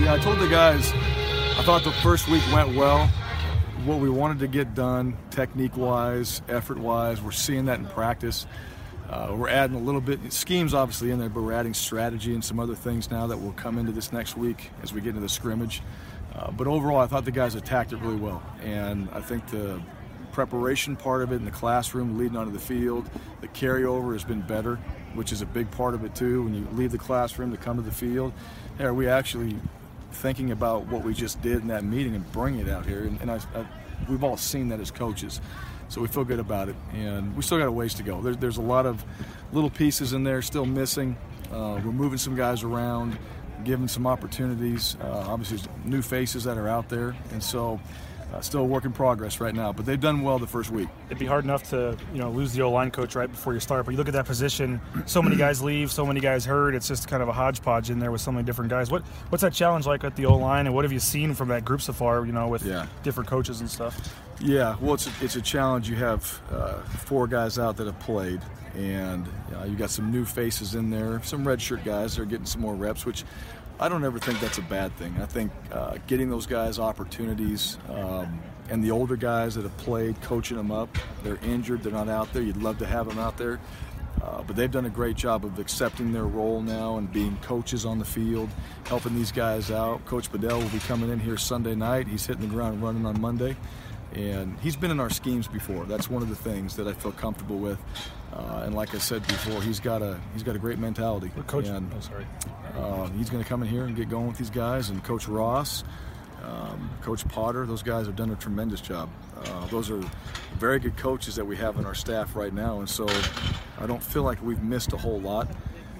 yeah. I told the guys I thought the first week went well. What we wanted to get done, technique-wise, effort-wise, we're seeing that in practice. Uh, we're adding a little bit schemes, obviously, in there, but we're adding strategy and some other things now that will come into this next week as we get into the scrimmage. Uh, but overall, I thought the guys attacked it really well, and I think the preparation part of it in the classroom, leading onto the field, the carryover has been better, which is a big part of it too. When you leave the classroom to come to the field, are we actually thinking about what we just did in that meeting and bringing it out here? And, and I, I, we've all seen that as coaches. So we feel good about it, and we still got a ways to go. There's, there's a lot of little pieces in there still missing. Uh, we're moving some guys around, giving some opportunities. Uh, obviously, new faces that are out there, and so uh, still a work in progress right now, but they've done well the first week. It'd be hard enough to you know lose the O line coach right before you start, but you look at that position, so many guys leave, so many guys hurt. It's just kind of a hodgepodge in there with so many different guys. What what's that challenge like at the O line, and what have you seen from that group so far? You know, with yeah. different coaches and stuff. Yeah, well, it's a, it's a challenge. You have uh, four guys out that have played, and uh, you got some new faces in there, some redshirt guys that are getting some more reps, which I don't ever think that's a bad thing. I think uh, getting those guys opportunities um, and the older guys that have played, coaching them up, they're injured, they're not out there. You'd love to have them out there. Uh, but they've done a great job of accepting their role now and being coaches on the field, helping these guys out. Coach Bedell will be coming in here Sunday night. He's hitting the ground running on Monday. And he's been in our schemes before. That's one of the things that I feel comfortable with. Uh, and like I said before, he's got a he's got a great mentality. Coach, and, oh, sorry. Uh, he's going to come in here and get going with these guys. And Coach Ross, um, Coach Potter, those guys have done a tremendous job. Uh, those are very good coaches that we have in our staff right now. And so I don't feel like we've missed a whole lot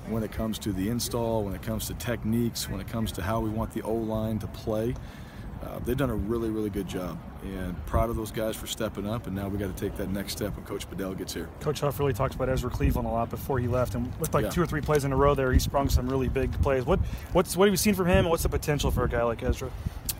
when it comes to the install, when it comes to techniques, when it comes to how we want the O line to play. Uh, they've done a really, really good job, and proud of those guys for stepping up. And now we got to take that next step when Coach Bedell gets here. Coach Huff really talked about Ezra Cleveland a lot before he left, and looked like yeah. two or three plays in a row there. He sprung some really big plays. What, what's what have you seen from him, and what's the potential for a guy like Ezra?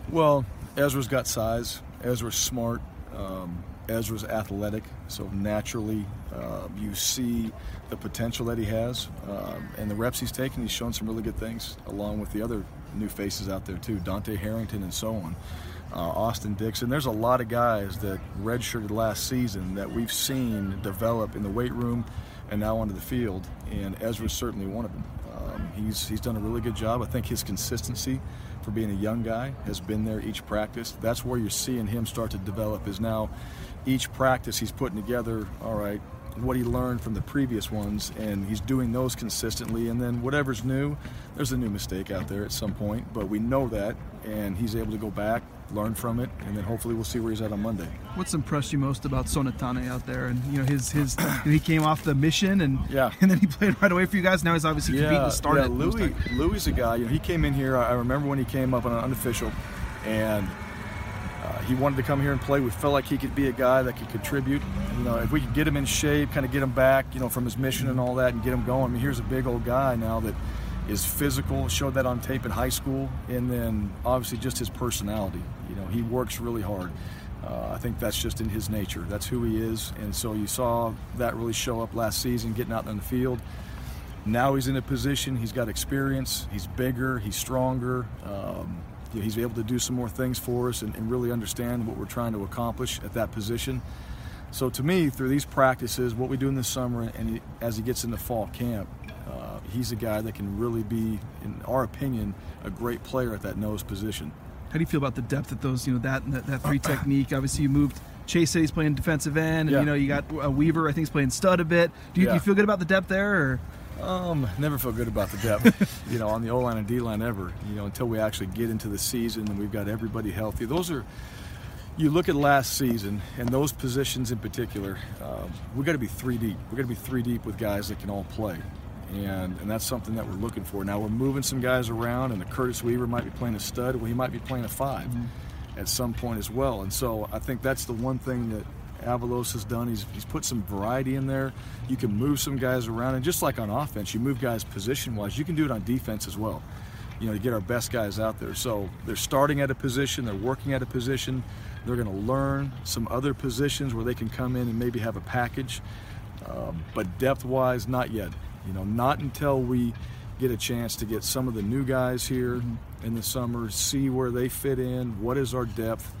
Well, Ezra's got size. Ezra's smart. Um, Ezra's athletic, so naturally uh, you see the potential that he has, um, and the reps he's taken. He's shown some really good things, along with the other new faces out there too, Dante Harrington and so on. Uh, Austin Dixon. There's a lot of guys that redshirted last season that we've seen develop in the weight room and now onto the field, and Ezra's certainly one of them. He's he's done a really good job. I think his consistency for being a young guy has been there each practice. That's where you're seeing him start to develop. Is now each practice he's putting together. All right, what he learned from the previous ones, and he's doing those consistently. And then whatever's new, there's a new mistake out there at some point, but we know that, and he's able to go back, learn from it, and then hopefully we'll see where he's at on Monday. What's impressed you most about Sonatane out there? And you know, his his he came off the mission, and yeah, and then he played right away for you guys. Now he's obviously yeah, competing to start yeah, Louis, Louis a guy. You know, he came in here. I remember when he came up on an unofficial, and he wanted to come here and play. We felt like he could be a guy that could contribute. You know, if we could get him in shape, kind of get him back, you know, from his mission and all that, and get him going. I mean, here's a big old guy now that is physical. Showed that on tape in high school, and then obviously just his personality. You know, he works really hard. Uh, I think that's just in his nature. That's who he is, and so you saw that really show up last season, getting out on the field. Now he's in a position. He's got experience. He's bigger. He's stronger. Um, he's able to do some more things for us and, and, really understand what we're trying to accomplish at that position. So to me, through these practices, what we do in the summer, and he, as he gets into fall camp, uh, he's a guy that can really be, in our opinion, a great player at that nose position. How do you feel about the depth at those, you know, that that, that three technique? Obviously, you moved. Chase he's playing defensive end, and yeah. you know you got uh, Weaver. I think he's playing stud a bit. Do you, yeah. do you feel good about the depth there? Or? Um, never feel good about the depth, you know, on the O line and D line ever. You know, until we actually get into the season and we've got everybody healthy. Those are, you look at last season and those positions in particular. Um, we got to be three deep. We got to be three deep with guys that can all play. and and that's something that we're looking for. Now we're moving some guys around, and the Curtis Weaver might be playing a stud, well he might be playing a 5 Mm-hmm. at some point as well. And so I think that's the one thing that Avalos has done. He's he's put some variety in there. You can move some guys around, and just like on offense, you move guys position wise. You can do it on defense as well. You know, to get our best guys out there. So they're starting at a position, they're working at a position. They're going to learn some other positions where they can come in and maybe have a package. Um, but depth wise, not yet. You know, not until we get a chance to get some of the new guys here in the summer, see where they fit in, what is our depth.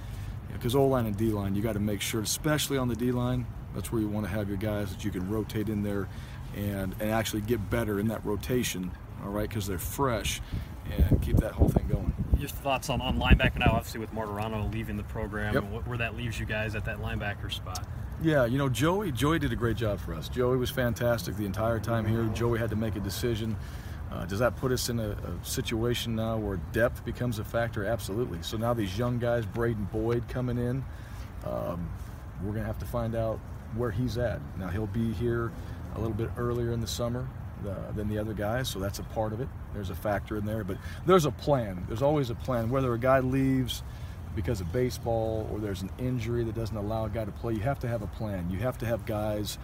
Because O line and D line, you got to make sure, especially on the D line, that's where you want to have your guys that you can rotate in there and, and actually get better in that rotation, all right, because they're fresh and keep that whole thing going. Your thoughts on, on linebacker now, obviously with Martarano leaving the program, Yep. and what, where that leaves you guys at that linebacker spot. Yeah, you know, Joey. Joey did a great job for us. Joey was fantastic the entire time here. Joey had to make a decision. Uh, does that put us in a, a situation now where depth becomes a factor? Absolutely. So now these young guys, Braden Boyd coming in, um, we're going to have to find out where he's at. Now he'll be here a little bit earlier in the summer uh, than the other guys, so that's a part of it. There's a factor in there, but there's a plan. There's always a plan. Whether a guy leaves because of baseball or there's an injury that doesn't allow a guy to play, you have to have a plan. You have to have guys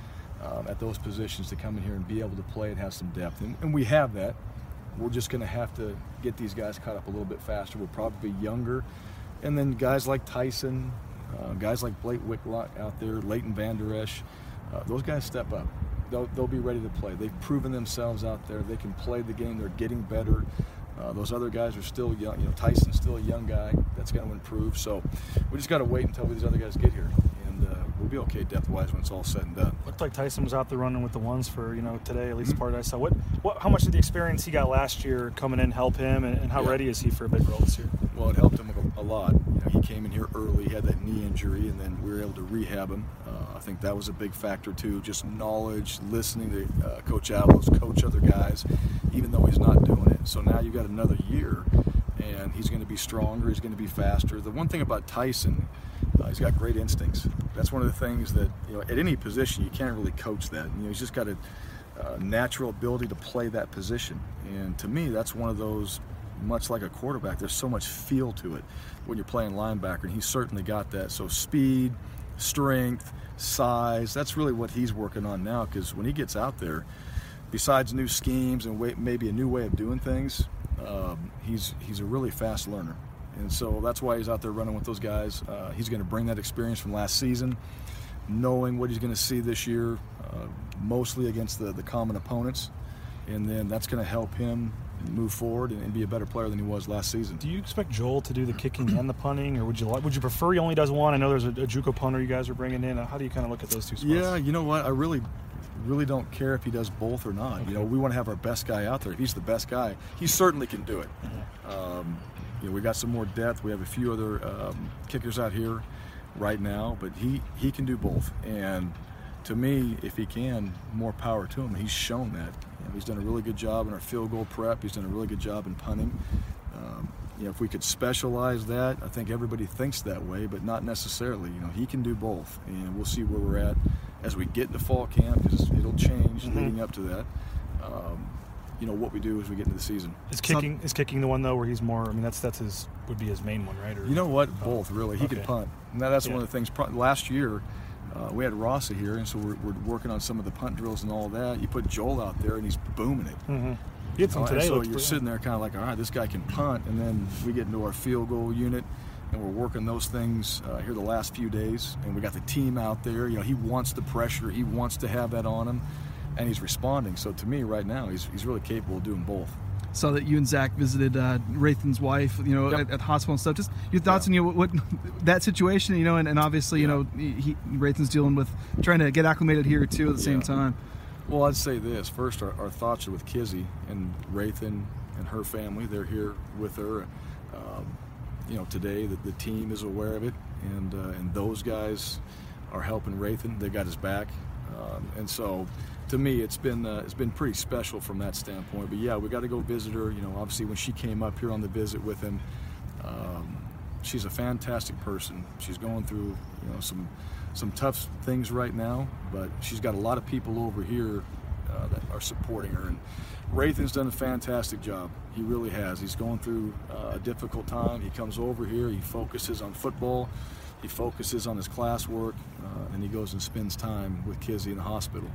um, at those positions to come in here and be able to play and have some depth. And, and we have that. We're just going to have to get these guys caught up a little bit faster. We'll probably younger. And then guys like Tyson, uh, guys like Blake Whitlock out there, Leighton Vander Esch, uh, those guys step up. They'll, they'll be ready to play. They've proven themselves out there. They can play the game. They're getting better. Uh, those other guys are still young. You know, Tyson's still a young guy that's going to improve. So we just got to wait until these other guys get here, we'll be okay depth-wise when it's all said and done. Looked like Tyson was out there running with the ones for you know today, at least the part I saw. What, what, how much did the experience he got last year coming in help him, and, and how Yeah. ready is he for a big role this year? Well, it helped him a, lot. You know, he came in here early, he had that knee injury, and then we were able to rehab him. Uh, I think that was a big factor too. Just knowledge, listening to uh, Coach Avalos, coach other guys, even though he's not doing it. So now you've got another year, and he's going to be stronger. He's going to be faster. The one thing about Tyson, he's got great instincts. That's one of the things that you know at any position you can't really coach that. You know, he's just got a uh, natural ability to play that position, and to me, that's one of those much like a quarterback, there's so much feel to it when you're playing linebacker, and he's certainly got that. So speed, strength, size, that's really what he's working on now because when he gets out there, besides new schemes and maybe a new way of doing things, um, he's, he's a really fast learner. And so that's why he's out there running with those guys. Uh, he's going to bring that experience from last season, knowing what he's going to see this year, uh, mostly against the, the common opponents. And then that's going to help him move forward and, and be a better player than he was last season. Do you expect Joel to do the kicking and the punting, or would you like, would you prefer he only does one? I know there's a, a JUCO punter you guys are bringing in. How do you kind of look at those two spots? Yeah, you know what? I really, really don't care if he does both or not. You know, we want to have our best guy out there. If he's the best guy, he certainly can do it. Um, you know, we got some more depth. We have a few other um, kickers out here right now, but he he can do both. And to me, if he can, more power to him. He's shown that. You know, he's done a really good job in our field goal prep. He's done a really good job in punting. Um, you know, if we could specialize that, I think everybody thinks that way, but not necessarily. You know, he can do both, and we'll see where we're at as we get into fall camp because it'll change leading up to that. Um, you know what we do as we get into the season. Is kicking is kicking the one though where he's more? I mean, that's that's his would be his main one, right? Or, You know what? Both really. He could punt. And that, that's Yeah. one of the things. Last year, uh, we had Rossi here, and so we're, we're working on some of the punt drills and all that. You put Joel out there, and he's booming it. Mm-hmm. He had some Uh, and today. so you're pretty- sitting there kind of like, all right, this guy can punt, and then we get into our field goal unit, and we're working those things uh, here the last few days, and we got the team out there. You know, he wants the pressure, he wants to have that on him, and he's responding. So to me, right now, he's he's really capable of doing both. Saw that you and Zach visited uh, Rathen's wife, you know, Yep. at, at the hospital and stuff. Just your thoughts Yeah. on you know, what, that situation, you know, and, and obviously, you know, he, Rathen's dealing with trying to get acclimated here too at the same Yeah. time. Well, I'd say this first. Our, our thoughts are with Kizzy and Rathan and her family. They're here with her. Um, you know, today the, the team is aware of it, and uh, and those guys are helping Rathan. They got his back, um, and so to me, it's been uh, it's been pretty special from that standpoint. But yeah, we got to go visit her. You know, obviously when she came up here on the visit with him. Um, she's a fantastic person. She's going through, you know, some some tough things right now, but she's got a lot of people over here uh, that are supporting her. And Rathen's done a fantastic job. He really has. He's going through uh, a difficult time. He comes over here. He focuses on football. He focuses on his classwork, uh, and he goes and spends time with Kizzy in the hospital.